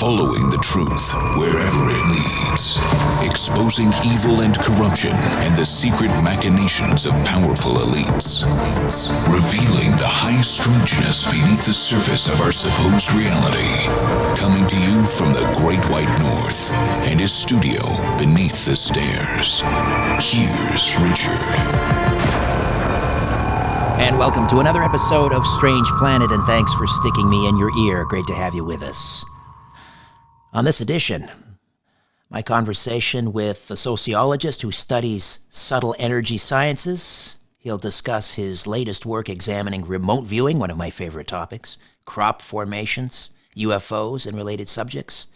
Following the truth wherever it leads. Exposing evil and corruption and the secret machinations of powerful elites. Revealing the high strangeness beneath the surface of our supposed reality. Coming to you from the Great White North and his studio beneath the stairs. Here's Richard. And welcome to another episode of Strange Planet, and thanks for sticking me in your ear. Great to have you with us. On this edition, my conversation with a sociologist who studies subtle energy sciences. He'll discuss his latest work examining remote viewing, one of my favorite topics, crop formations, UFOs, and related subjects.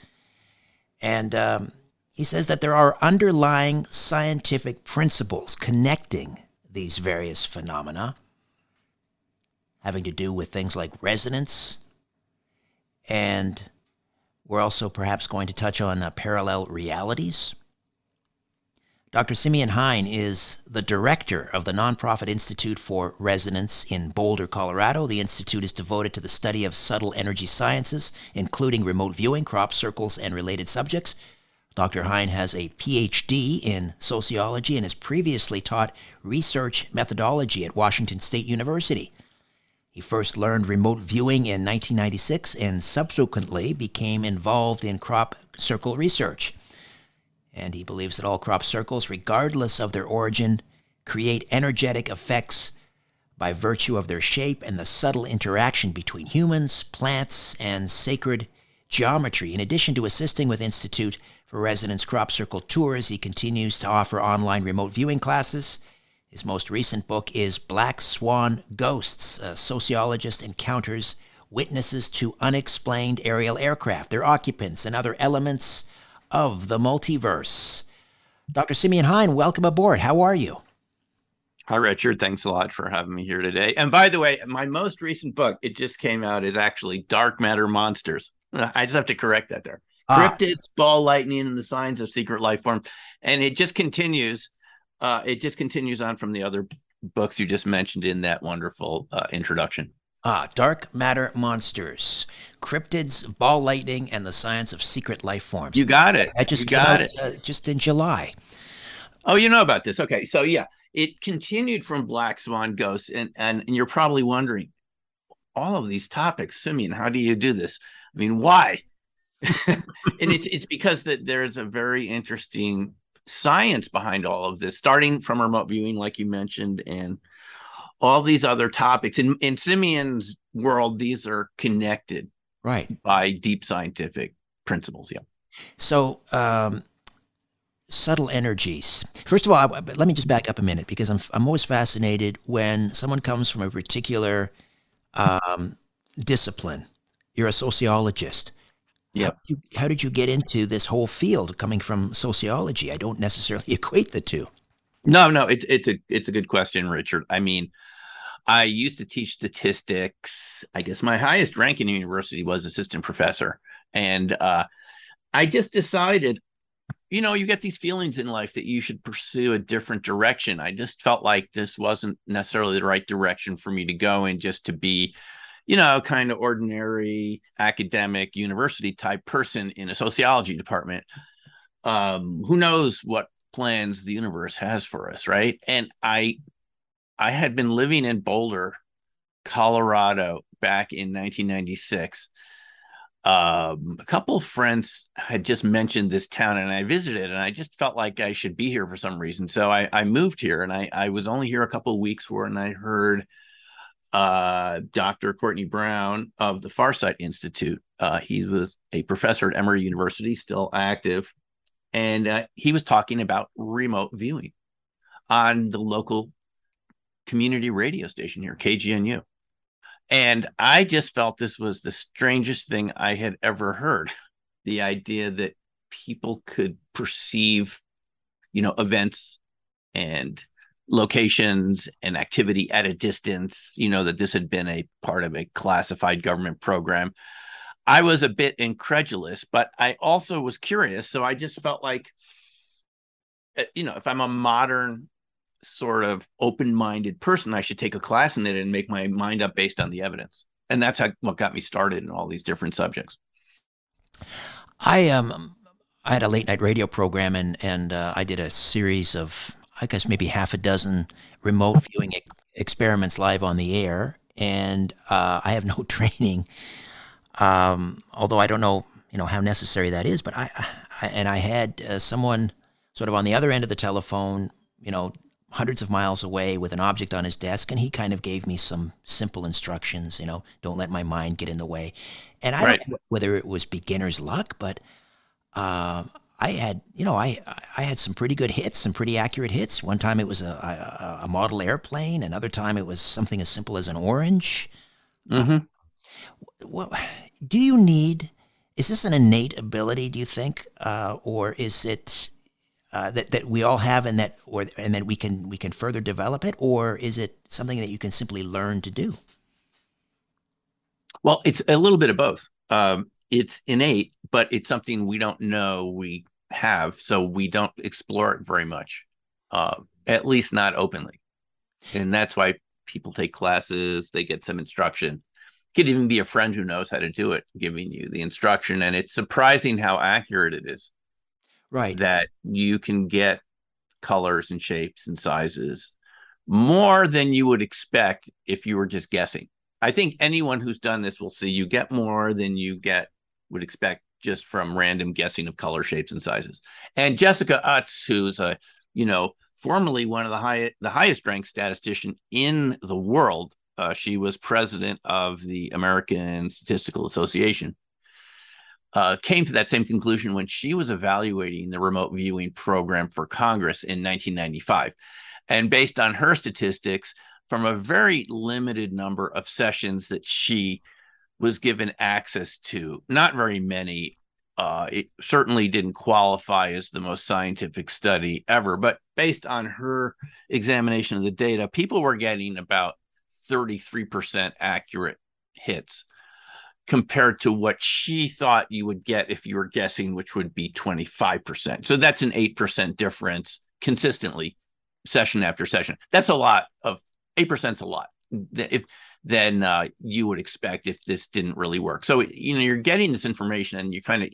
And um, he says that there are underlying scientific principles connecting these various phenomena, having to do with things like resonance and we're also perhaps going to touch on uh, parallel realities. Dr. Simeon Hein is the director of the nonprofit Institute for Resonance in Boulder, Colorado. The institute is devoted to the study of subtle energy sciences, including remote viewing, crop circles, and related subjects. Dr. Hein has a PhD in sociology and has previously taught research methodology at Washington State University. He first learned remote viewing in 1996 and subsequently became involved in crop circle research. And he believes that all crop circles, regardless of their origin, create energetic effects by virtue of their shape and the subtle interaction between humans, plants, and sacred geometry. In addition to assisting with Institute for Resonance Crop Circle tours, he continues to offer online remote viewing classes his most recent book is Black Swan Ghosts. A sociologist encounters witnesses to unexplained aerial aircraft, their occupants, and other elements of the multiverse. Dr. Simeon Hein, welcome aboard. How are you? Hi, Richard. Thanks a lot for having me here today. And by the way, my most recent book, it just came out, is actually Dark Matter Monsters. I just have to correct that there. Ah. Cryptids, ball lightning, and the Science of secret life forms. And it just continues uh, it just continues on from the other books you just mentioned in that wonderful uh, introduction. Ah, Dark Matter Monsters, Cryptids, Ball Lightning, and the Science of Secret Life Forms. You got it. I just you got out, it. Uh, just in July. Oh, you know about this. Okay. So, yeah, it continued from Black Swan Ghosts. And, and, and you're probably wondering, all of these topics, Simeon, how do you do this? I mean, why? and it's, it's because that there's a very interesting science behind all of this, starting from remote viewing, like you mentioned, and all these other topics. In in Simeon's world, these are connected, right, by deep scientific principles. Yeah. So, um, subtle energies. First of all, let me just back up a minute because I'm I'm always fascinated when someone comes from a particular um, discipline. You're a sociologist. Yeah. How, how, did you get into this whole field coming from sociology? I don't necessarily equate the two. No, no, it's it's a it's a good question, Richard. I mean, I used to teach statistics. I guess my highest rank in university was assistant professor, and uh, I just decided you know, you get these feelings in life that you should pursue a different direction. I just felt like this wasn't necessarily the right direction for me to go in just to be, you know, kind of ordinary academic university type person in a sociology department. Um, who knows what plans the universe has for us, right? And I I had been living in Boulder, Colorado back in 1996 um, a couple friends had just mentioned this town and I visited and I just felt like I should be here for some reason. So I, I moved here and I, I was only here a couple weeks for and I heard uh, Dr. Courtney Brown of the Farsight Institute. Uh, he was a professor at Emory University, still active. And uh, he was talking about remote viewing on the local community radio station here, KGNU. And I just felt this was the strangest thing I had ever heard. The idea that people could perceive, you know, events and locations and activity at a distance, you know, that this had been a part of a classified government program. I was a bit incredulous, but I also was curious. So I just felt like, eh, you know, if I'm a modern sort of open-minded person i should take a class in it and make my mind up based on the evidence and that's how, what got me started in all these different subjects i um i had a late night radio program and and uh, i did a series of i guess maybe half a dozen remote viewing e- experiments live on the air and uh, i have no training um, although i don't know you know how necessary that is but i, I and i had uh, someone sort of on the other end of the telephone you know hundreds of miles away with an object on his desk and he kind of gave me some simple instructions you know don't let my mind get in the way and i right. don't know whether it was beginner's luck but uh, i had you know i i had some pretty good hits some pretty accurate hits one time it was a, a, a model airplane another time it was something as simple as an orange mm-hmm. uh, well do you need is this an innate ability do you think uh, or is it uh, that that we all have, and that or and that we can we can further develop it, or is it something that you can simply learn to do? Well, it's a little bit of both. Um, it's innate, but it's something we don't know we have, so we don't explore it very much, uh, at least not openly, and that's why people take classes. They get some instruction. It could even be a friend who knows how to do it, giving you the instruction, and it's surprising how accurate it is right that you can get colors and shapes and sizes more than you would expect if you were just guessing i think anyone who's done this will see you get more than you get would expect just from random guessing of color shapes and sizes and jessica utts who's a you know formerly one of the high the highest ranked statistician in the world uh, she was president of the american statistical association uh, came to that same conclusion when she was evaluating the remote viewing program for Congress in 1995. And based on her statistics, from a very limited number of sessions that she was given access to, not very many. Uh, it certainly didn't qualify as the most scientific study ever, but based on her examination of the data, people were getting about 33% accurate hits compared to what she thought you would get if you were guessing, which would be 25%. So that's an 8% difference consistently, session after session. That's a lot of 8% is a lot. If then uh, you would expect if this didn't really work. So you know you're getting this information, and you kind of,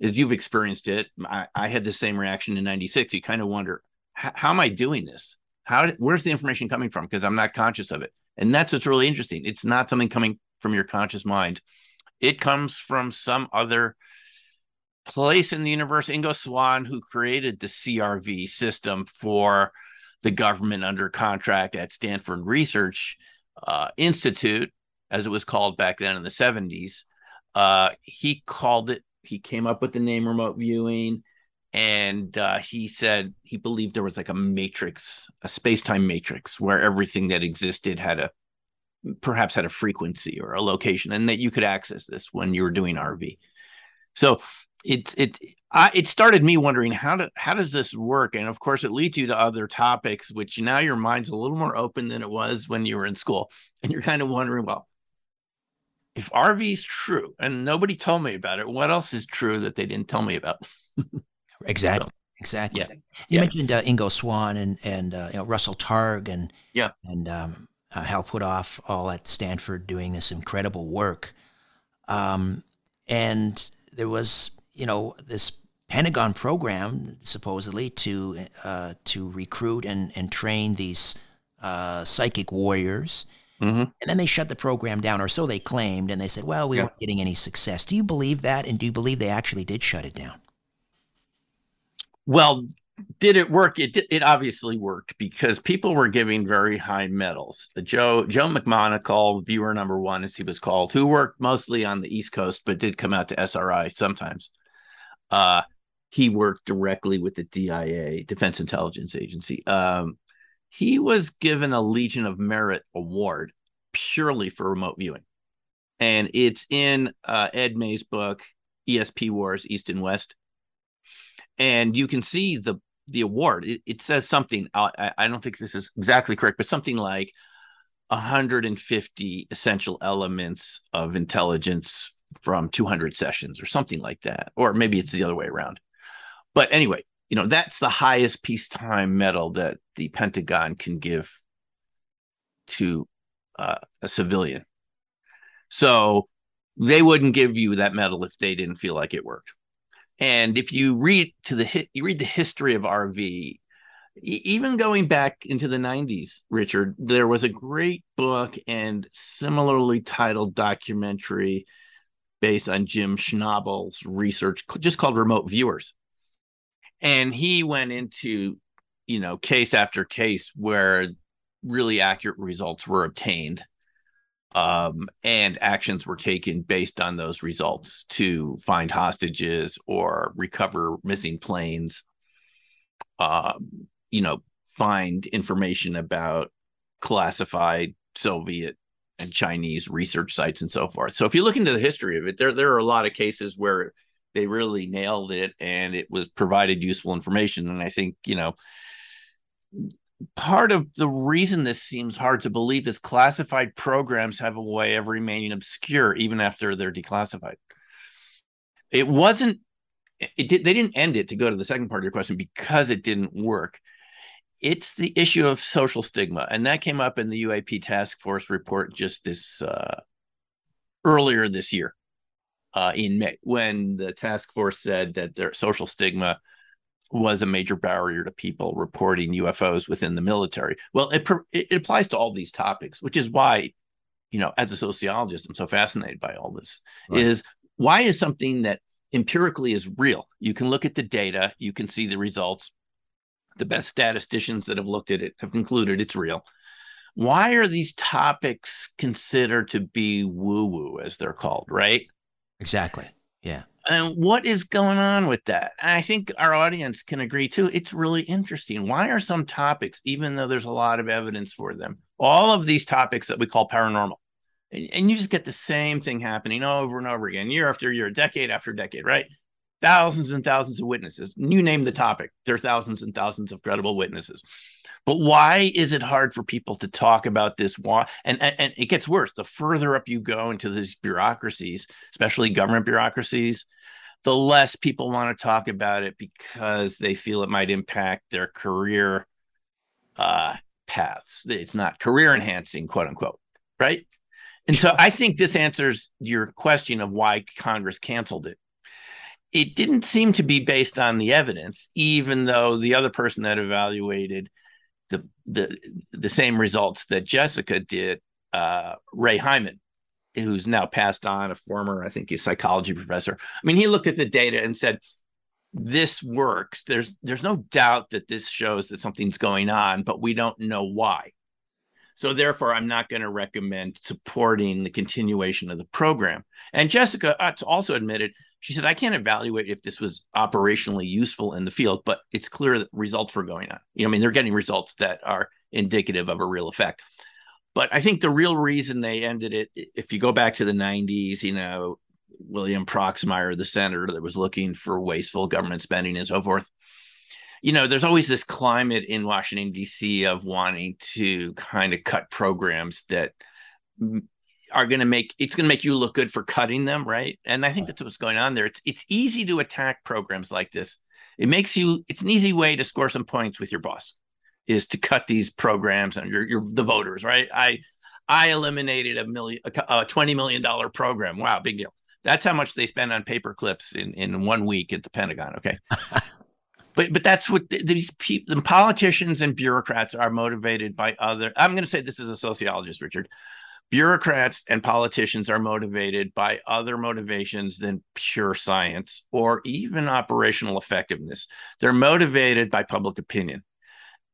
as you've experienced it, I, I had the same reaction in '96. You kind of wonder, how am I doing this? How where's the information coming from? Because I'm not conscious of it, and that's what's really interesting. It's not something coming from your conscious mind it comes from some other place in the universe. Ingo Swann, who created the CRV system for the government under contract at Stanford Research uh, Institute, as it was called back then in the 70s, uh, he called it, he came up with the name remote viewing. And uh, he said he believed there was like a matrix, a space time matrix, where everything that existed had a perhaps had a frequency or a location and that you could access this when you were doing RV. So it it I, it started me wondering how do how does this work and of course it leads you to other topics which now your mind's a little more open than it was when you were in school and you're kind of wondering well if RV is true and nobody told me about it what else is true that they didn't tell me about Exactly. So, exactly. Yeah. You yeah. mentioned uh, Ingo Swann and and uh, you know Russell Targ and yeah and um, uh, Hal Puthoff all at Stanford doing this incredible work. Um, and there was you know this Pentagon program supposedly to uh, to recruit and and train these uh, psychic warriors. Mm-hmm. And then they shut the program down, or so they claimed, and they said, "Well, we yeah. weren't getting any success." Do you believe that? And do you believe they actually did shut it down? Well, did it work? It it obviously worked because people were giving very high medals. The Joe Joe McMoneagle, viewer number one, as he was called, who worked mostly on the East Coast but did come out to SRI sometimes. Uh, he worked directly with the DIA, Defense Intelligence Agency. Um, he was given a Legion of Merit award purely for remote viewing. And it's in uh, Ed May's book, ESP Wars, East and West. And you can see the the award. It, it says something. I, I don't think this is exactly correct, but something like 150 essential elements of intelligence from 200 sessions or something like that. Or maybe it's the other way around. But anyway, you know, that's the highest peacetime medal that the Pentagon can give to uh, a civilian. So they wouldn't give you that medal if they didn't feel like it worked. And if you read to the you read the history of RV, even going back into the 90s, Richard, there was a great book and similarly titled documentary based on Jim Schnabel's research, just called Remote Viewers. And he went into you know case after case where really accurate results were obtained um, and actions were taken based on those results to find hostages or recover missing planes um, you know find information about classified soviet and chinese research sites and so forth. So if you look into the history of it there there are a lot of cases where they really nailed it and it was provided useful information. And i think you know part of the reason this seems hard to believe is classified programs have a way of remaining obscure even after they're declassified. It wasn't it did they didn't end it to go to the second part of your question because it didn't work it's the issue of social stigma and that came up in the uap task force report just this uh, earlier this year uh, in May when the task force said that their social stigma was a major barrier to people reporting UFOs within the military. Well, it, it applies to all these topics, which is why, you know, as a sociologist, I'm so fascinated by all this. Right. Is why is something that empirically is real? You can look at the data, you can see the results. The best statisticians that have looked at it have concluded it's real. Why are these topics considered to be woo woo, as they're called, right? Exactly. Yeah. And what is going on with that? I think our audience can agree too. It's really interesting. Why are some topics, even though there's a lot of evidence for them, all of these topics that we call paranormal, and you just get the same thing happening over and over again, year after year, decade after decade, right? Thousands and thousands of witnesses. You name the topic, there are thousands and thousands of credible witnesses. But why is it hard for people to talk about this? Why? And, and, and it gets worse. The further up you go into these bureaucracies, especially government bureaucracies, the less people want to talk about it because they feel it might impact their career uh, paths. It's not career enhancing, quote unquote, right? And so I think this answers your question of why Congress canceled it. It didn't seem to be based on the evidence, even though the other person that evaluated the the the same results that Jessica did. Uh, Ray Hyman, who's now passed on, a former I think he's psychology professor. I mean, he looked at the data and said, "This works. There's there's no doubt that this shows that something's going on, but we don't know why." So therefore, I'm not going to recommend supporting the continuation of the program. And Jessica also admitted she said, I can't evaluate if this was operationally useful in the field, but it's clear that results were going on. You know, I mean, they're getting results that are indicative of a real effect. But I think the real reason they ended it, if you go back to the 90s, you know, William Proxmire, the senator that was looking for wasteful government spending and so forth. You know, there's always this climate in Washington, D.C. of wanting to kind of cut programs that are going to make it's going to make you look good for cutting them, right? And I think that's what's going on there. It's it's easy to attack programs like this It makes you. It's an easy way to score some points with your boss, is to cut these programs and your your the voters. Right. I I eliminated a million a twenty million dollar program. Wow, big deal. That's how much they spend on paper clips in in one week at the Pentagon. Okay. but but that's what these people, the politicians and bureaucrats are motivated by other. I'm going to say this is a sociologist, Richard bureaucrats and politicians are motivated by other motivations than pure science or even operational effectiveness. They're motivated by public opinion.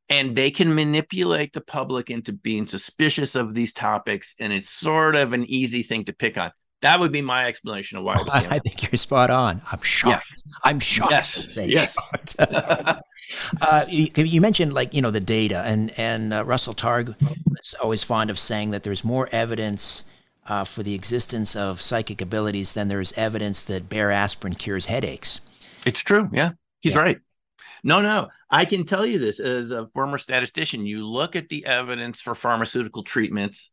And they can manipulate the public into being suspicious of these topics. And it's sort of an easy thing to pick on. That would be my explanation of why I, I think you're spot on. I'm shocked. Yeah. I'm shocked. Yes. Yes. uh, you, you, mentioned like you know the data, and and uh, Russell Targ is always fond of saying that there's more evidence uh, for the existence of psychic abilities than there is evidence that Bayer aspirin cures headaches. It's true. Yeah, he's yeah. right. No, no, I can tell you this as a former statistician. You look at the evidence for pharmaceutical treatments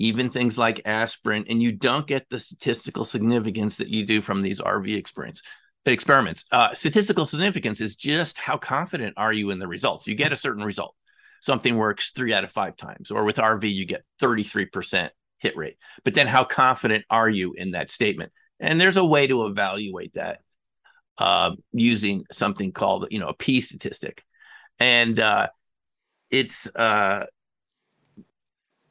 even things like aspirin, and you don't get the statistical significance that you do from these RV experience experiments. Uh, statistical significance is just how confident are you in the results. You get a certain result. Something works three out of five times, or with RV, you get 33% hit rate. But then how confident are you in that statement? And there's a way to evaluate that uh, using something called, you know, a P statistic. And uh, it's uh,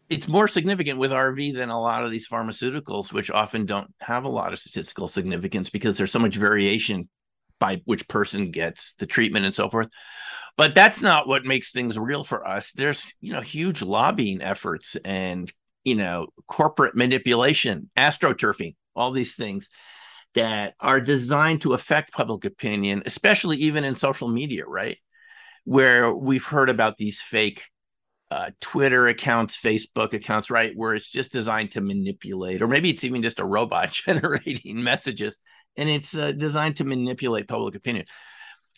it's more significant with RV than a lot of these pharmaceuticals, which often don't have a lot of statistical significance because there's so much variation by which person gets the treatment and so forth. But that's not what makes things real for us. There's, you know, huge lobbying efforts and, you know, corporate manipulation, astroturfing, all these things that are designed to affect public opinion, especially even in social media, right? Where we've heard about these fake uh, Twitter accounts, Facebook accounts, right? Where it's just designed to manipulate, or maybe it's even just a robot generating messages and it's uh, designed to manipulate public opinion.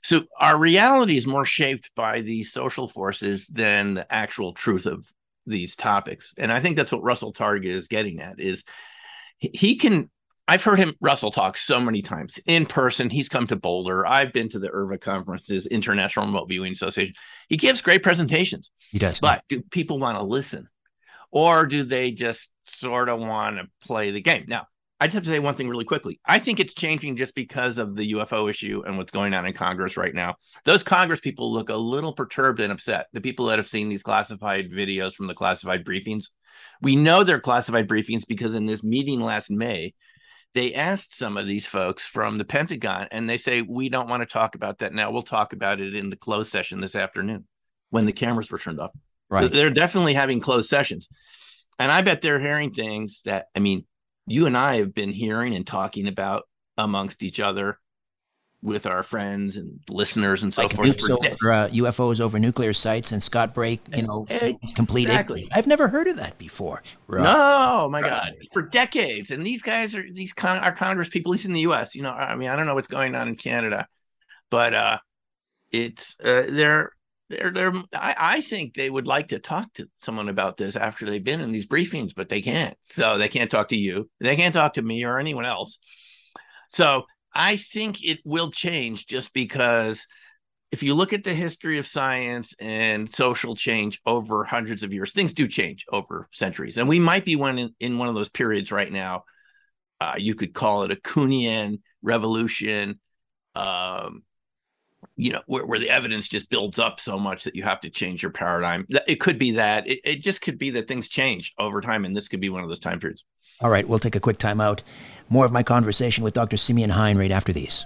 So our reality is more shaped by these social forces than the actual truth of these topics. And I think that's what Russell Targ is getting at is he can I've heard him Russell talk so many times in person. He's come to Boulder. I've been to the IRVA conferences, International Remote Viewing Association. He gives great presentations. He does. But do people want to listen? Or do they just sort of want to play the game? Now, I just have to say one thing really quickly. I think it's changing just because of the UFO issue and what's going on in Congress right now. Those Congress people look a little perturbed and upset. The people that have seen these classified videos from the classified briefings, we know they're classified briefings because in this meeting last May, they asked some of these folks from the Pentagon, and they say, We don't want to talk about that now. We'll talk about it in the closed session this afternoon when the cameras were turned off. Right. They're definitely having closed sessions. And I bet they're hearing things that, I mean, you and I have been hearing and talking about amongst each other with our friends and listeners and so like forth. For over, uh, UFOs over nuclear sites and Scott Brake, you know, it's completed. Exactly. I've never heard of that before. Right. No, my God, for decades. And these guys are these con- are Congress people, at least in the U.S. You know, I mean, I don't know what's going on in Canada, but uh, it's uh, they're they're they're. I, I think they would like to talk to someone about this after they've been in these briefings, but they can't. So they can't talk to you. They can't talk to me or anyone else. So I think it will change just because if you look at the history of science and social change over hundreds of years, things do change over centuries. And we might be one in, in one of those periods right now. Uh, you could call it a Kuhnian revolution, um, you know, where, where the evidence just builds up so much that you have to change your paradigm. It could be that. It, it just could be that things change over time. And this could be one of those time periods. All right, we'll take a quick time out. More of my conversation with Dr. Simeon Hein right after these.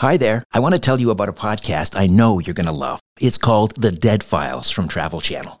Hi there. I want to tell you about a podcast I know you're going to love. It's called The Dead Files from Travel Channel.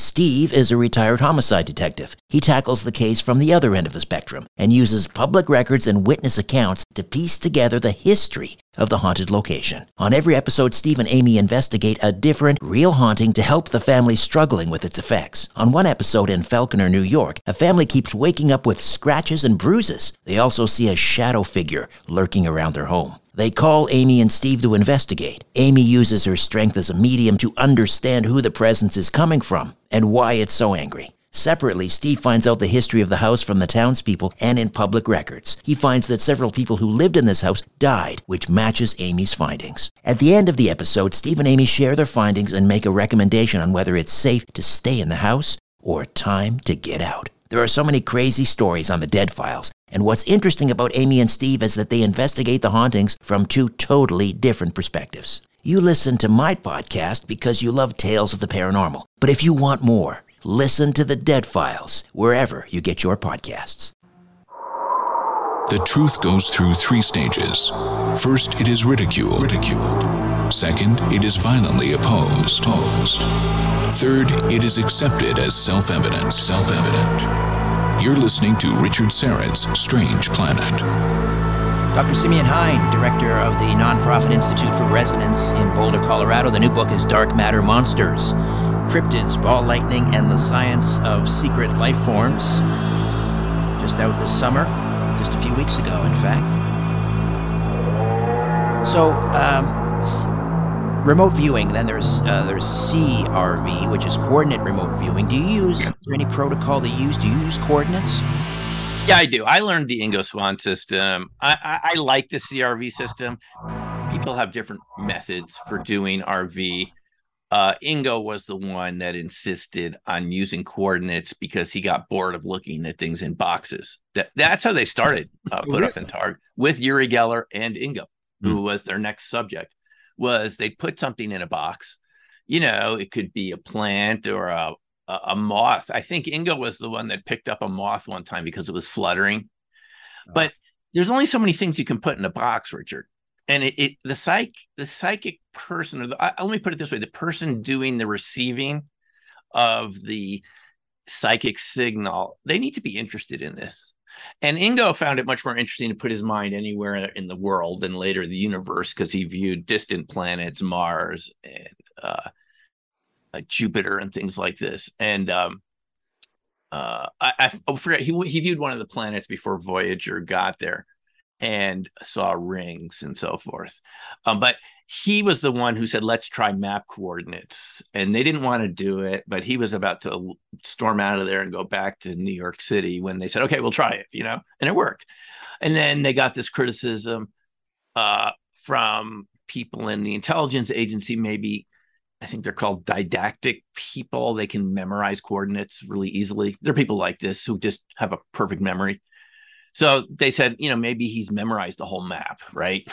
Steve is a retired homicide detective. He tackles the case from the other end of the spectrum and uses public records and witness accounts to piece together the history of the haunted location. On every episode, Steve and Amy investigate a different, real haunting to help the family struggling with its effects. On one episode in Falconer, New York, a family keeps waking up with scratches and bruises. They also see a shadow figure lurking around their home. They call Amy and Steve to investigate. Amy uses her strength as a medium to understand who the presence is coming from and why it's so angry. Separately, Steve finds out the history of the house from the townspeople and in public records. He finds that several people who lived in this house died, which matches Amy's findings. At the end of the episode, Steve and Amy share their findings and make a recommendation on whether it's safe to stay in the house or time to get out. There are so many crazy stories on the Dead Files, and what's interesting about Amy and Steve is that they investigate the hauntings from two totally different perspectives. You listen to my podcast because you love tales of the paranormal. But if you want more, listen to the Dead Files wherever you get your podcasts. The truth goes through three stages. First, it is ridiculed. Ridiculed. Second, it is violently opposed. Opposed. Third, it is accepted as self-evident. Self-evident. You're listening to Richard Syrett's Strange Planet. Dr. Simeon Hein, director of the nonprofit Institute for Resonance in Boulder, Colorado. The new book is Dark Matter Monsters Cryptids, Ball Lightning, and the Science of Secret Life Forms. Just out this summer, just a few weeks ago, in fact. So, um, remote viewing. Then there's uh, there's CRV, which is coordinate remote viewing. Do you use any protocol that you use? Do you use coordinates? Yeah, I do. I learned the Ingo Swann system. I, I, I like the CRV system. People have different methods for doing RV. Uh, Ingo was the one that insisted on using coordinates because he got bored of looking at things in boxes. That, that's how they started uh, Puthoff and Targ with Uri Geller and Ingo, who was their next subject. Was they put something in a box? You know, it could be a plant or a a, a moth. I think Ingo was the one that picked up a moth one time because it was fluttering. But there's only so many things you can put in a box, Richard. And it, it the psych the psychic person or the I, let me put it this way: the person doing the receiving of the psychic signal, they need to be interested in this. And Ingo found it much more interesting to put his mind anywhere in the world and later the universe because he viewed distant planets, Mars, and uh, uh, Jupiter and things like this. And um, uh, I, I oh, forget he he viewed one of the planets before Voyager got there and saw rings and so forth. Um, but he was the one who said, "Let's try map coordinates," and they didn't want to do it. But he was about to storm out of there and go back to New York City when they said, "Okay, we'll try it," you know, and it worked. And then they got this criticism uh, from people in the intelligence agency, maybe I think they're called eidetic people. They can memorize coordinates really easily. There are people like this who just have a perfect memory. So they said, you know, maybe he's memorized the whole map, right?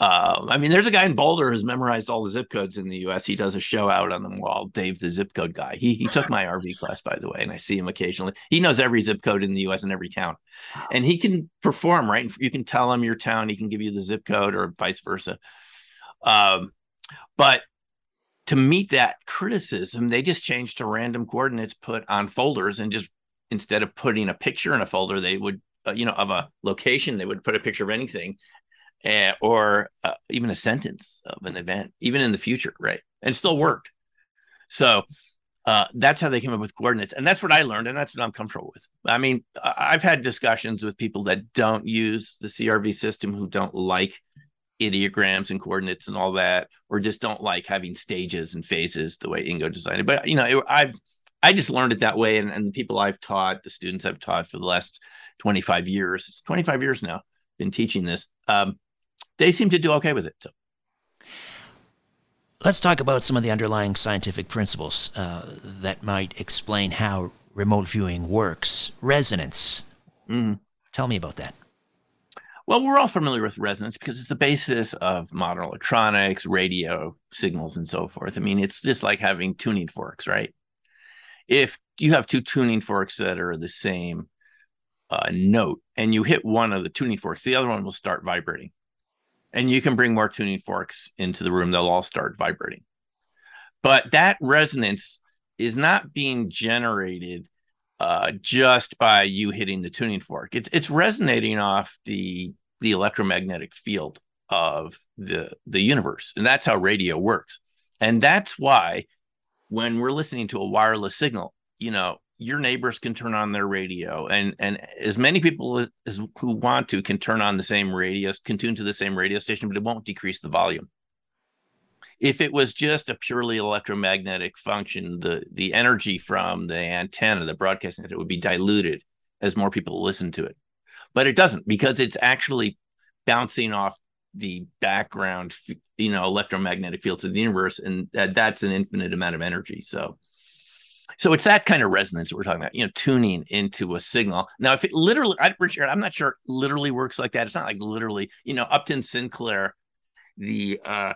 Uh, I mean, there's a guy in Boulder who's memorized all the zip codes in the U.S. He does a show out on the wall. Dave, the zip code guy. He he took my RV class, by the way, and I see him occasionally. He knows every zip code in the U.S. and every town, and he can perform. Right, you can tell him your town. He can give you the zip code, or vice versa. Um, but to meet that criticism, they just changed to random coordinates put on folders and just instead of putting a picture in a folder, they would, uh, you know, of a location, they would put a picture of anything uh, or uh, even a sentence of an event, even in the future, right? And still worked. So uh, that's how they came up with coordinates. And that's what I learned. And that's what I'm comfortable with. I mean, I've had discussions with people that don't use the CRV system who don't like ideograms and coordinates and all that, or just don't like having stages and phases the way Ingo designed it. But you know, it, I've I just learned it that way, and, and the people I've taught, the students I've taught for the last 25 years, it's 25 years now, been teaching this. Um, they seem to do okay with it. So. Let's talk about some of the underlying scientific principles uh, that might explain how remote viewing works. Resonance. Mm. Tell me about that. Well, we're all familiar with resonance because it's the basis of modern electronics, radio signals, and so forth. I mean, it's just like having tuning forks, right? If you have two tuning forks that are the same uh, note and you hit one of the tuning forks, the other one will start vibrating. And you can bring more tuning forks into the room, they'll all start vibrating. But that resonance is not being generated uh, just by you hitting the tuning fork. It's it's resonating off the the electromagnetic field of the the universe, and that's how radio works. And that's why when we're listening to a wireless signal, you know, your neighbors can turn on their radio and and as many people as, as who want to can turn on the same radio can tune to the same radio station but it won't decrease the volume if it was just a purely electromagnetic function the the energy from the antenna the broadcasting it would be diluted as more people listen to it but it doesn't because it's actually bouncing off the background you know electromagnetic fields of the universe and that, that's an infinite amount of energy so so it's that kind of resonance that we're talking about, you know, tuning into a signal. Now, if it literally, I, Richard, I'm not sure it literally works like that. It's not like literally, you know, Upton Sinclair, the uh,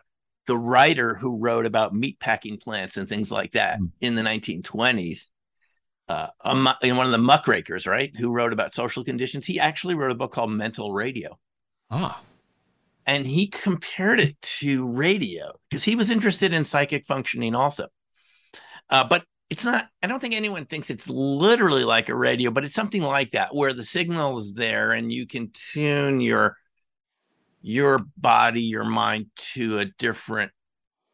the writer who wrote about meat packing plants and things like that mm. in the 1920s. Uh, a, one of the muckrakers, right, who wrote about social conditions. He actually wrote a book called Mental Radio. Ah. And he compared it to radio because he was interested in psychic functioning also. Uh, but it's not i don't think anyone thinks it's literally like a radio but it's something like that where the signal is there and you can tune your your body your mind to a different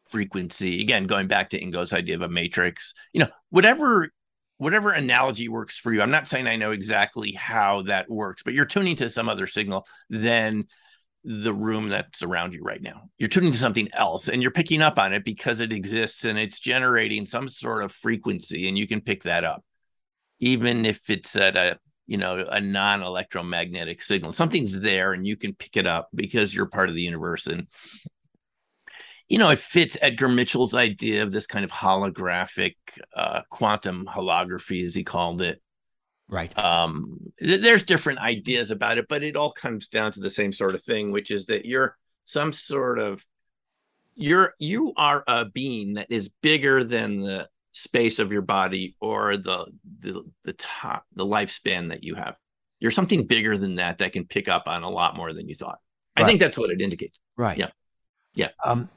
frequency again going back to ingo's idea of a matrix you know whatever whatever analogy works for you i'm not saying i know exactly how that works but you're tuning to some other signal than the room that's around you right now. You're tuning to something else and you're picking up on it because it exists and it's generating some sort of frequency and you can pick that up. Even if it's at a, you know, a non-electromagnetic signal. Something's there and you can pick it up because you're part of the universe and you know, it fits Edgar Mitchell's idea of this kind of holographic uh, quantum holography, as he called it, Right. Um, th- there's different ideas about it, but it all comes down to the same sort of thing, which is that you're some sort of you're you are a being that is bigger than the space of your body or the the the top the lifespan that you have. You're something bigger than that that can pick up on a lot more than you thought. Right. I think that's what it indicates. Right. Yeah. Yeah. Um,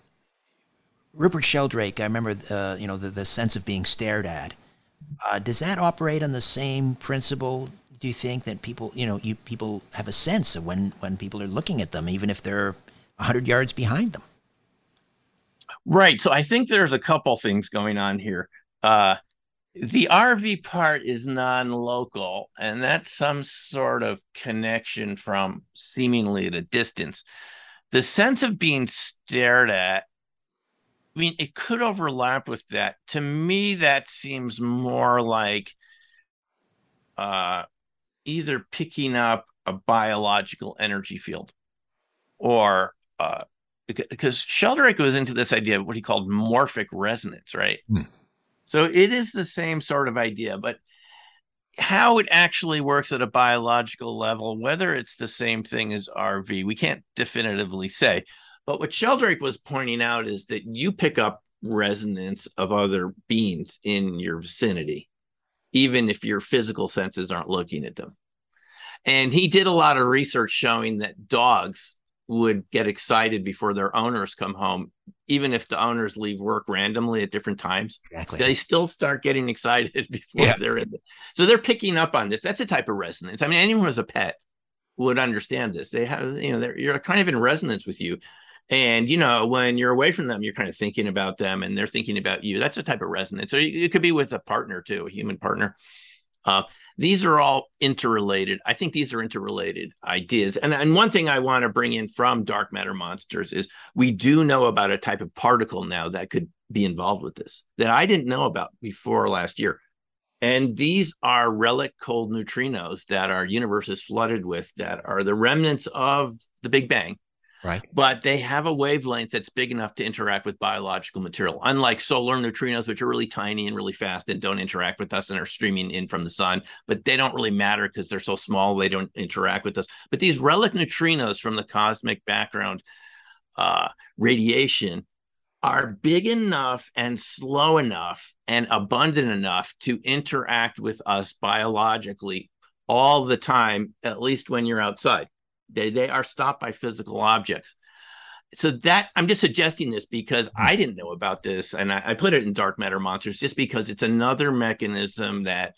Rupert Sheldrake, I remember, uh, you know, the, the sense of being stared at. Uh, does that operate on the same principle? Do you think that people, you know, you people have a sense of when when people are looking at them, even if they're hundred yards behind them? Right. So I think there's a couple things going on here. Uh, the RV part is non-local, and that's some sort of connection from seemingly at a distance. The sense of being stared at I mean, it could overlap with that. To me, that seems more like uh, either picking up a biological energy field or uh, because Sheldrake was into this idea of what he called morphic resonance, right? Hmm. So it is the same sort of idea, but how it actually works at a biological level, whether it's the same thing as RV, we can't definitively say. But what Sheldrake was pointing out is that you pick up resonance of other beings in your vicinity, even if your physical senses aren't looking at them. And he did a lot of research showing that dogs would get excited before their owners come home, even if the owners leave work randomly at different times. Exactly. They still start getting excited before yeah. they're in. The, so they're picking up on this. That's a type of resonance. I mean, anyone who's a pet would understand this. They have, you know, they're you're kind of in resonance with you. And you know, when you're away from them, you're kind of thinking about them, and they're thinking about you. That's a type of resonance. So it could be with a partner too, a human partner. Uh, these are all interrelated. I think these are interrelated ideas. And, and one thing I want to bring in from dark matter monsters is we do know about a type of particle now that could be involved with this that I didn't know about before last year. And these are relic cold neutrinos that our universe is flooded with, that are the remnants of the Big Bang Right. But they have a wavelength that's big enough to interact with biological material, unlike solar neutrinos, which are really tiny and really fast and don't interact with us and are streaming in from the sun. But they don't really matter because they're so small, they don't interact with us. But these relic neutrinos from the cosmic background uh, radiation are big enough and slow enough and abundant enough to interact with us biologically all the time, at least when you're outside. They, they are stopped by physical objects. so that I'm just suggesting this because hmm. I didn't know about this, and I, I put it in dark matter monsters just because it's another mechanism that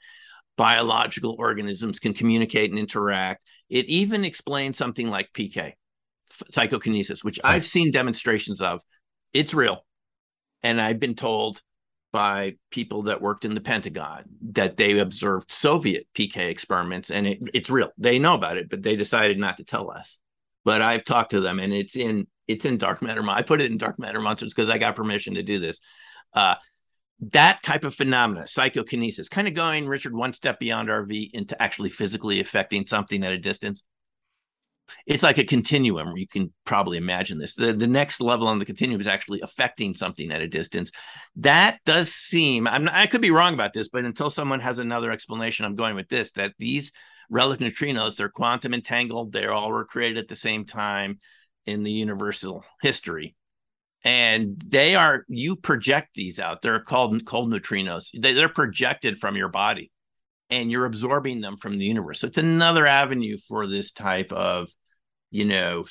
biological organisms can communicate and interact. It even explains something like PK, psychokinesis, which I've seen demonstrations of. It's real. And I've been told by people that worked in the Pentagon that they observed Soviet PK experiments and it, it's real. They know about it, but they decided not to tell us. But I've talked to them and it's in it's in dark matter. I put it in dark matter monsters because I got permission to do this. Uh, that type of phenomena, psychokinesis, kind of going, Richard, one step beyond RV into actually physically affecting something at a distance. It's like a continuum. You can probably imagine this. The, the next level on the continuum is actually affecting something at a distance. That does seem, I'm I could be wrong about this, but until someone has another explanation, I'm going with this that these relic neutrinos, they're quantum entangled, they all were created at the same time in the universal history and they are you project these out they're called cold neutrinos they, they're projected from your body and you're absorbing them from the universe so it's another avenue for this type of you know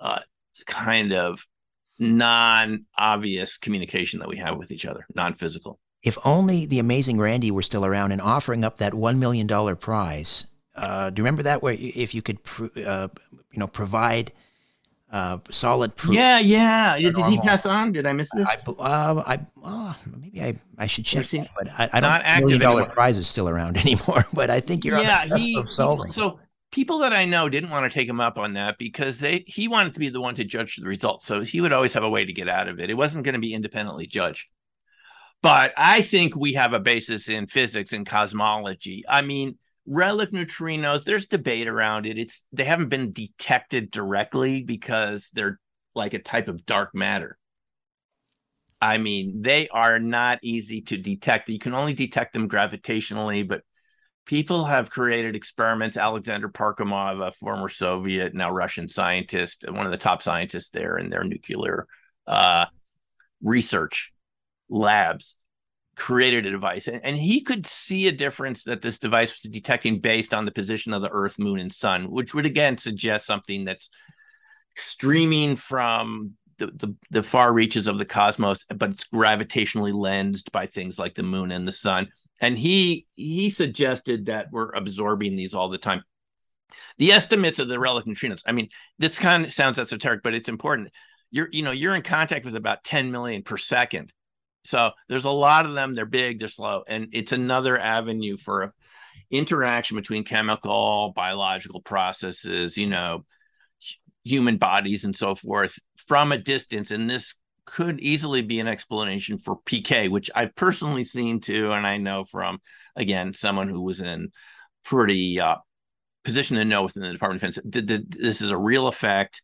uh, kind of non-obvious communication that we have with each other non-physical if only the amazing Randi were still around and offering up that $1 million prize uh, do you remember that where if you could uh, you know provide uh, solid proof. Yeah, yeah. Did normal. he pass on? Did I miss this? I, uh, I uh, maybe I, I should check, that, but I, I don't. Not million dollar prize is still around anymore, but I think you're yeah, on the he, of solving. So people that I know didn't want to take him up on that because they he wanted to be the one to judge the results. So he would always have a way to get out of it. It wasn't going to be independently judged. But I think we have a basis in physics and cosmology. I mean, relic neutrinos there's debate around it it's they haven't been detected directly because they're like a type of dark matter i mean they are not easy to detect you can only detect them gravitationally but people have created experiments. Alexander parkhomov a former soviet now russian scientist one of the top scientists there in their nuclear uh, research labs created a device. And, and, he could see a difference that this device was detecting based on the position of the earth moon and sun which would again suggest something that's streaming from the, the, the far reaches of the cosmos but it's gravitationally lensed by things like the moon and the sun and he he suggested that we're absorbing these all the time the estimates of the relic neutrinos i mean this kind of sounds esoteric but it's important you're you know you're in contact with about 10 million per second so there's a lot of them. They're big, they're slow, and it's another avenue for interaction between chemical, biological processes, you know, human bodies and so forth from a distance. And this could easily be an explanation for PK, which I've personally seen too, and I know from again someone who was in pretty uh, position to know within the Department of Defense. This is a real effect,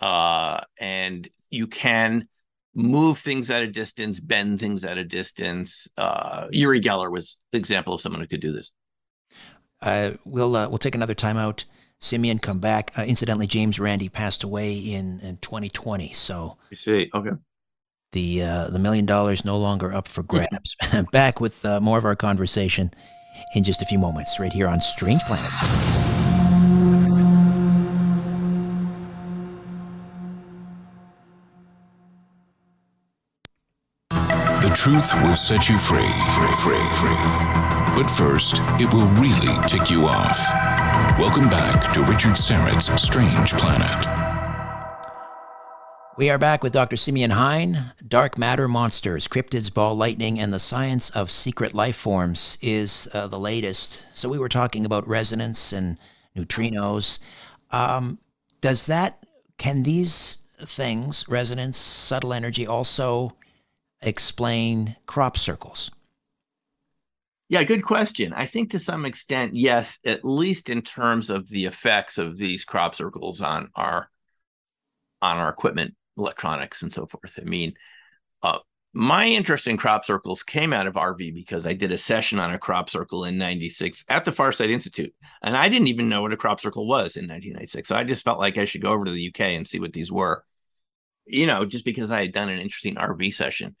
uh, and you can move things at a distance, bend things at a distance. Uh, Uri Geller was an example of someone who could do this. Uh, we'll uh, we'll take another timeout. Simeon, come back. Uh, incidentally, James Randi passed away in, in 2020. So you see, okay. The uh, the million dollars no longer up for grabs. back with uh, more of our conversation in just a few moments, right here on Strange Planet. The truth will set you free, free, free, free. But first, it will really tick you off. Welcome back to Richard Syrett's Strange Planet. We are back with Dr. Simeon Hein. Dark matter monsters, cryptids, ball lightning, and the science of secret life forms is uh, the latest. So we were talking about resonance and neutrinos. Um, does that, can these things, resonance, subtle energy, also explain crop circles? Yeah, good question. I think to some extent, yes, at least in terms of the effects of these crop circles on our on our equipment, electronics, and so forth. I mean, uh, my interest in crop circles came out of RV because I did a session on a crop circle in 96 at the Farsight Institute. And I didn't even know what a crop circle was in 1996. So I just felt like I should go over to the UK and see what these were you know, just because I had done an interesting RV session.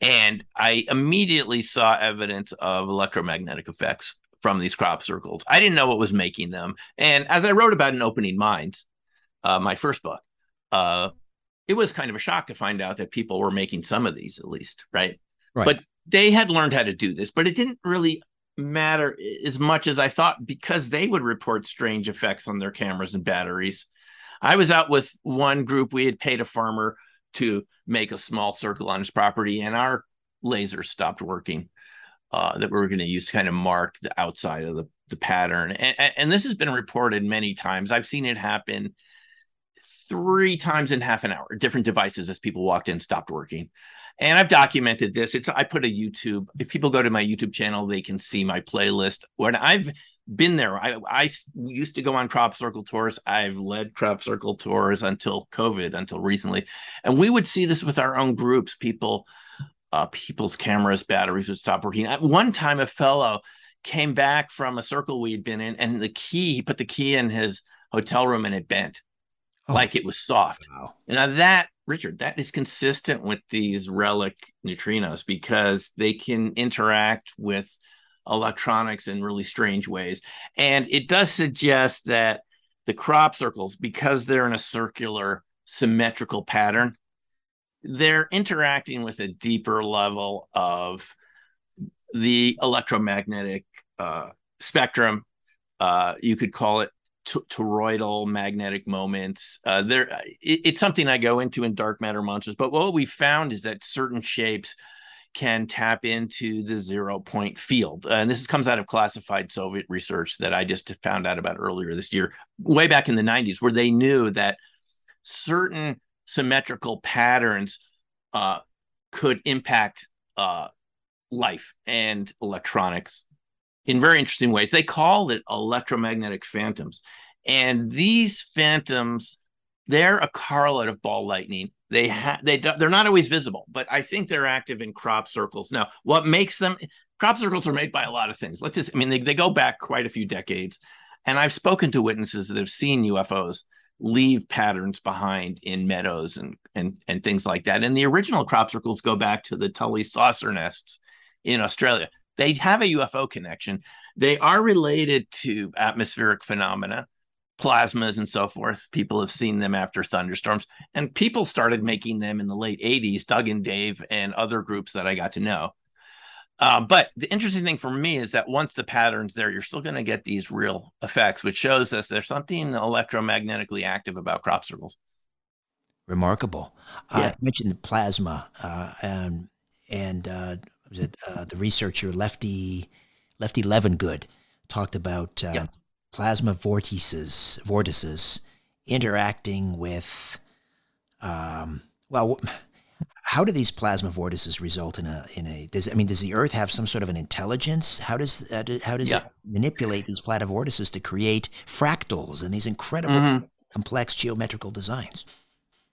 And I immediately saw evidence of electromagnetic effects from these crop circles. I didn't know what was making them. And as I wrote about in Opening Minds, uh, my first book, uh, it was kind of a shock to find out that people were making some of these at least, right? Right. But they had learned how to do this, but it didn't really matter as much as I thought because they would report strange effects on their cameras and batteries. I was out with one group. We had paid a farmer to make a small circle on his property, and our laser stopped working. Uh, that we were going to use to kind of mark the outside of the, the pattern. And, and this has been reported many times. I've seen it happen three times in half an hour, different devices as people walked in, stopped working. And I've documented this. It's I put a YouTube. If people go to my YouTube channel, they can see my playlist. When I've been there, I, I used to go on crop circle tours. I've led crop circle tours until COVID, until recently, and we would see this with our own groups. People, uh, people's cameras, batteries would stop working. At one time, a fellow came back from a circle we'd been in, and the key he put the key in his hotel room and it bent oh. like it was soft. Wow. And now that Richard, that is consistent with these relic neutrinos because they can interact with electronics in really strange ways. And it does suggest that the crop circles, because they're in a circular symmetrical pattern, they're interacting with a deeper level of the electromagnetic uh, spectrum. Uh, you could call it toroidal magnetic moments. Uh, there, it, it's something I go into in Dark Matter Monsters. But what we found is that certain shapes can tap into the zero point field, uh, and this comes out of classified Soviet research that I just found out about earlier this year, way back in the '90s, where they knew that certain symmetrical patterns uh, could impact uh, life and electronics in very interesting ways. They call it electromagnetic phantoms. And these phantoms, they're a correlate of ball lightning. They have they they're not always visible, but I think they're active in crop circles. Now, what makes them crop circles are made by a lot of things. Let's just I mean they, they go back quite a few decades. And I've spoken to witnesses that have seen UFOs leave patterns behind in meadows and and and things like that. And the original crop circles go back to the Tully saucer nests in Australia. They have a UFO connection. They are related to atmospheric phenomena, plasmas, and so forth. People have seen them after thunderstorms, and people started making them in the late 80s, Doug and Dave and other groups that I got to know. Uh, but the interesting thing for me is that once the pattern's there, you're still going to get these real effects, which shows us there's something electromagnetically active about crop circles. Remarkable. Uh, yeah. Uh, I mentioned the plasma, uh, and, and uh, was it uh, the researcher Lefty Lefty Levengood talked about uh, yeah. Plasma vortices vortices interacting with um, well how do these plasma vortices result in a in a does I mean does the earth have some sort of an intelligence how does uh, how does yeah. it manipulate these plasma vortices to create fractals and these incredible mm-hmm. complex geometrical designs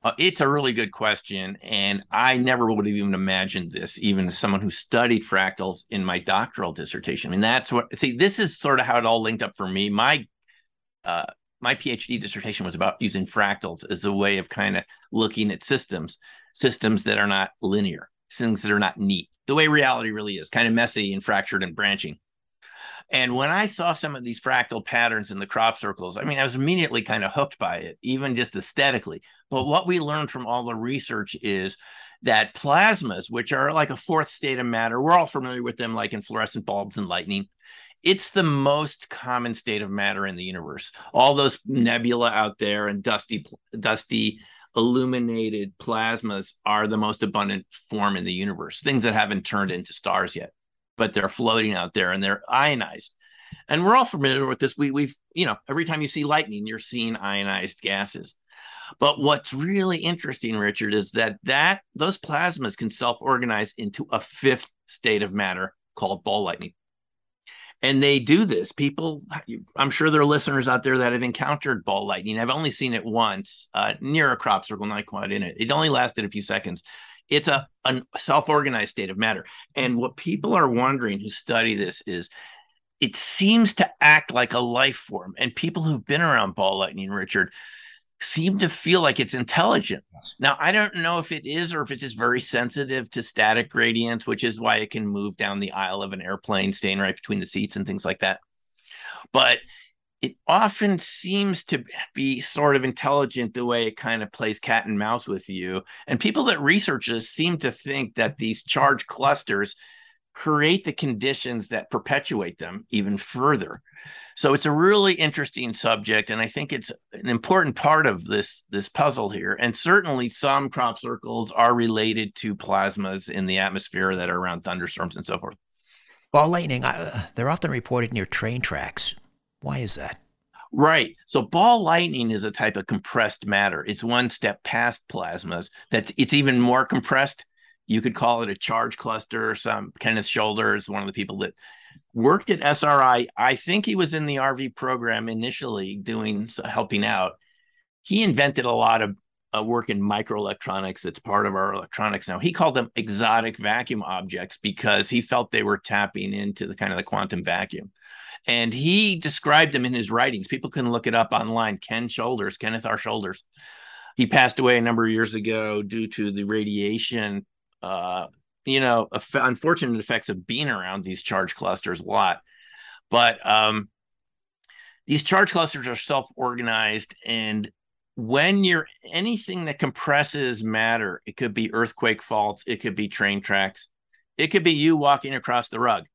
uh, it's a really good question. And I never would have even imagined this, even as someone who studied fractals in my doctoral dissertation. I mean, that's what, see, this is sort of how it all linked up for me. My, uh, my PhD dissertation was about using fractals as a way of kind of looking at systems, systems that are not linear, things that are not neat, the way reality really is, kind of messy and fractured and branching. And when I saw some of these fractal patterns in the crop circles, I mean, I was immediately kind of hooked by it, even just aesthetically. But what we learned from all the research is that plasmas, which are like a fourth state of matter, we're all familiar with them, like in fluorescent bulbs and lightning. It's the most common state of matter in the universe. All those nebula out there and dusty, dusty, illuminated plasmas are the most abundant form in the universe. Things that haven't turned into stars yet but they're floating out there and they're ionized. And we're all familiar with this. We, we've, you know, every time you see lightning, you're seeing ionized gases. But what's really interesting, Richard, is that that those plasmas can self-organize into a fifth state of matter called ball lightning. And they do this. People, I'm sure there are listeners out there that have encountered ball lightning. I've only seen it once uh, near a crop circle, not quite in it. It only lasted a few seconds. It's a, a self-organized state of matter. And what people are wondering who study this is it seems to act like a life form. And people who've been around ball lightning, Richard, seem to feel like it's intelligent. Yes. Now, I don't know if it is or if it's just very sensitive to static gradients, which is why it can move down the aisle of an airplane, staying right between the seats and things like that. But it often seems to be sort of intelligent the way it kind of plays cat and mouse with you. And people that research this seem to think that these charge clusters create the conditions that perpetuate them even further. So it's a really interesting subject, and I think it's an important part of this this puzzle here. And certainly, some crop circles are related to plasmas in the atmosphere that are around thunderstorms and so forth. Ball lightning, uh, they're often reported near train tracks. Why is that? Right. So ball lightning is a type of compressed matter. It's one step past plasmas. That's it's even more compressed. You could call it a charge cluster. Some Kenneth Shoulders is one of the people that worked at SRI. I think he was in the RV program initially, doing helping out. He invented a lot of uh, work in microelectronics that's part of our electronics now. He called them exotic vacuum objects because he felt they were tapping into the kind of the quantum vacuum. And he described them in his writings. People can look it up online. Ken Shoulders, Kenneth R. Shoulders. He passed away a number of years ago due to the radiation, uh, you know, unfortunate effects of being around these charge clusters a lot. But um, these charge clusters are self organized and when you're anything that compresses matter, it could be earthquake faults, it could be train tracks, it could be you walking across the rug.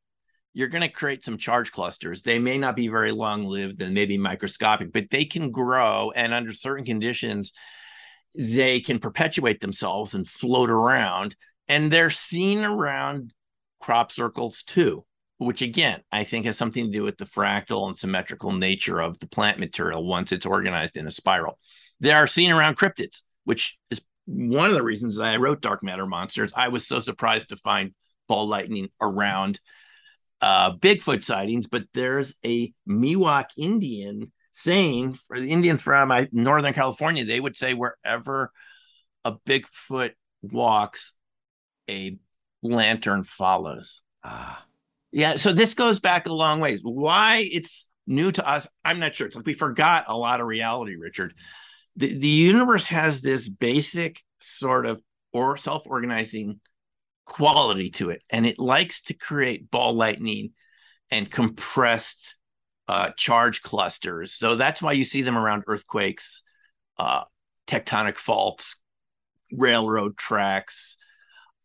You're going to create some charge clusters. They may not be very long lived and maybe microscopic, but they can grow. And under certain conditions, they can perpetuate themselves and float around. And they're seen around crop circles too which again I think has something to do with the fractal and symmetrical nature of the plant material once it's organized in a spiral. They are seen around cryptids, which is one of the reasons I wrote Dark Matter Monsters. I was so surprised to find ball lightning around uh, Bigfoot sightings, but there's a Miwok Indian saying for the Indians from uh, Northern California, they would say wherever a Bigfoot walks, a lantern follows. Ah. Yeah, so this goes back a long ways. Why it's new to us, I'm not sure. It's like we forgot a lot of reality, Richard the, the universe has this basic sort of or self-organizing quality to it. And it likes to create ball lightning and compressed uh, charge clusters. So that's why you see them around earthquakes uh, tectonic faults railroad tracks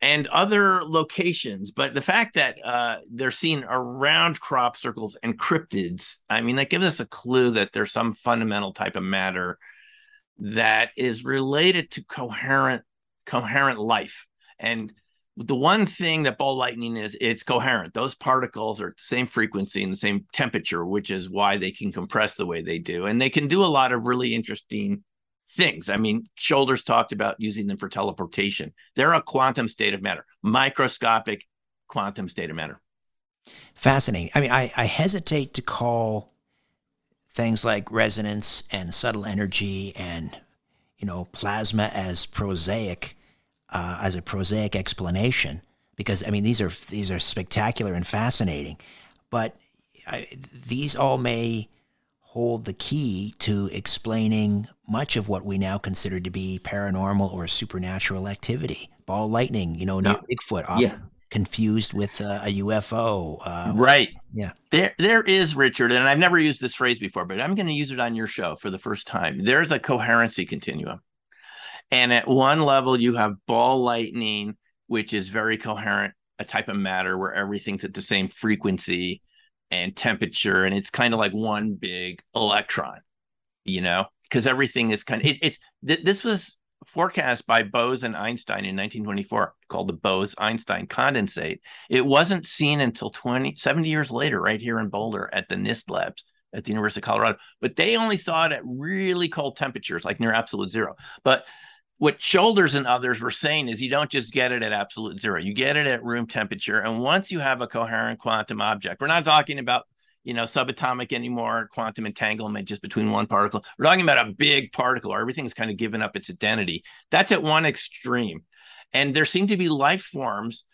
and other locations. But the fact that uh, they're seen around crop circles and cryptids i mean that gives us a clue that there's some fundamental type of matter that is related to coherent coherent life. And the one thing that ball lightning is it's coherent. Those particles are at the same frequency and the same temperature which is why they can compress the way they do and they can do a lot of really interesting things. I mean shoulders talked about using them for teleportation. They're a quantum state of matter microscopic quantum state of matter. Fascinating. I mean i, I hesitate to call things like resonance and subtle energy and you know plasma as prosaic uh, as a prosaic explanation because I mean these are these are spectacular and fascinating, but I, these all may hold the key to explaining much of what we now consider to be paranormal or supernatural activity. Ball lightning, you know, near Bigfoot, often yeah confused with uh, a UFO. Uh, right. Yeah. There, there is Richard, and I've never used this phrase before, but I'm going to use it on your show for the first time. There's a coherency continuum, and at one level you have ball lightning, which is very coherent, a type of matter where everything's at the same frequency and temperature, and it's kind of like one big electron, you know, because everything is kind of it, it's th- this was forecast by Bose and Einstein in 1924 called the Bose-Einstein condensate. It wasn't seen until 20, 70 years later, right here in Boulder at the NIST labs at the University of Colorado. But they only saw it at really cold temperatures, like near absolute zero. But what shoulders and others were saying is you don't just get it at absolute zero, you get it at room temperature. And once you have a coherent quantum object, we're not talking about you know, subatomic anymore, quantum entanglement just between one particle. We're talking about a big particle, or everything's kind of given up its identity. That's at one extreme. And there seem to be life forms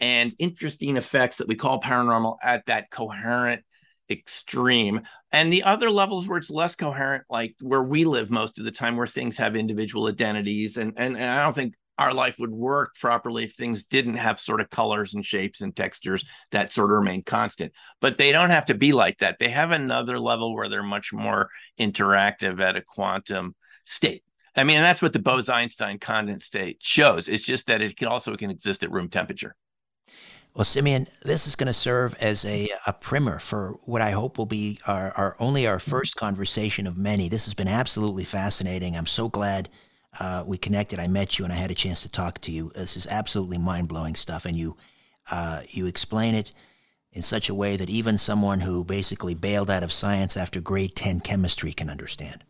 and interesting effects that we call paranormal at that coherent extreme. And the other levels where it's less coherent, like where we live most of the time, where things have individual identities. And, and, and I don't think our life would work properly if things didn't have sort of colors and shapes and textures that sort of remain constant. But they don't have to be like that. They have another level where they're much more interactive at a quantum state. I mean, that's what the Bose-Einstein condensate state shows. It's just that it can also can exist at room temperature. Well, Simeon, this is going to serve as a, a primer for what I hope will be our, our only our first conversation of many. This has been absolutely fascinating. I'm so glad uh, we connected. I met you and I had a chance to talk to you. This is absolutely mind blowing stuff, and you uh, you explain it in such a way that even someone who basically bailed out of science after grade ten chemistry can understand.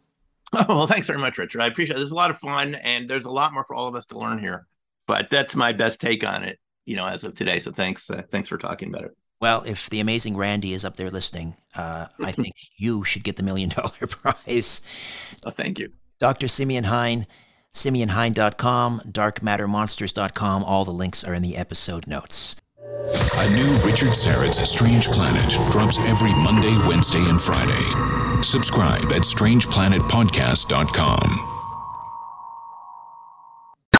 Oh well, thanks very much, Richard. I appreciate it. This is a lot of fun, and there's a lot more for all of us to learn here. But that's my best take on it you know, as of today. So thanks, uh, thanks for talking about it. Well, if the amazing Randi is up there listening, uh, I think you should get the million dollar prize. Oh, thank you. Dr. Simeon Hein, simeonhein.com, darkmattermonsters.com. All the links are in the episode notes. A new Richard Syrett's Strange Planet drops every Monday, Wednesday, and Friday. Subscribe at strangeplanetpodcast.com.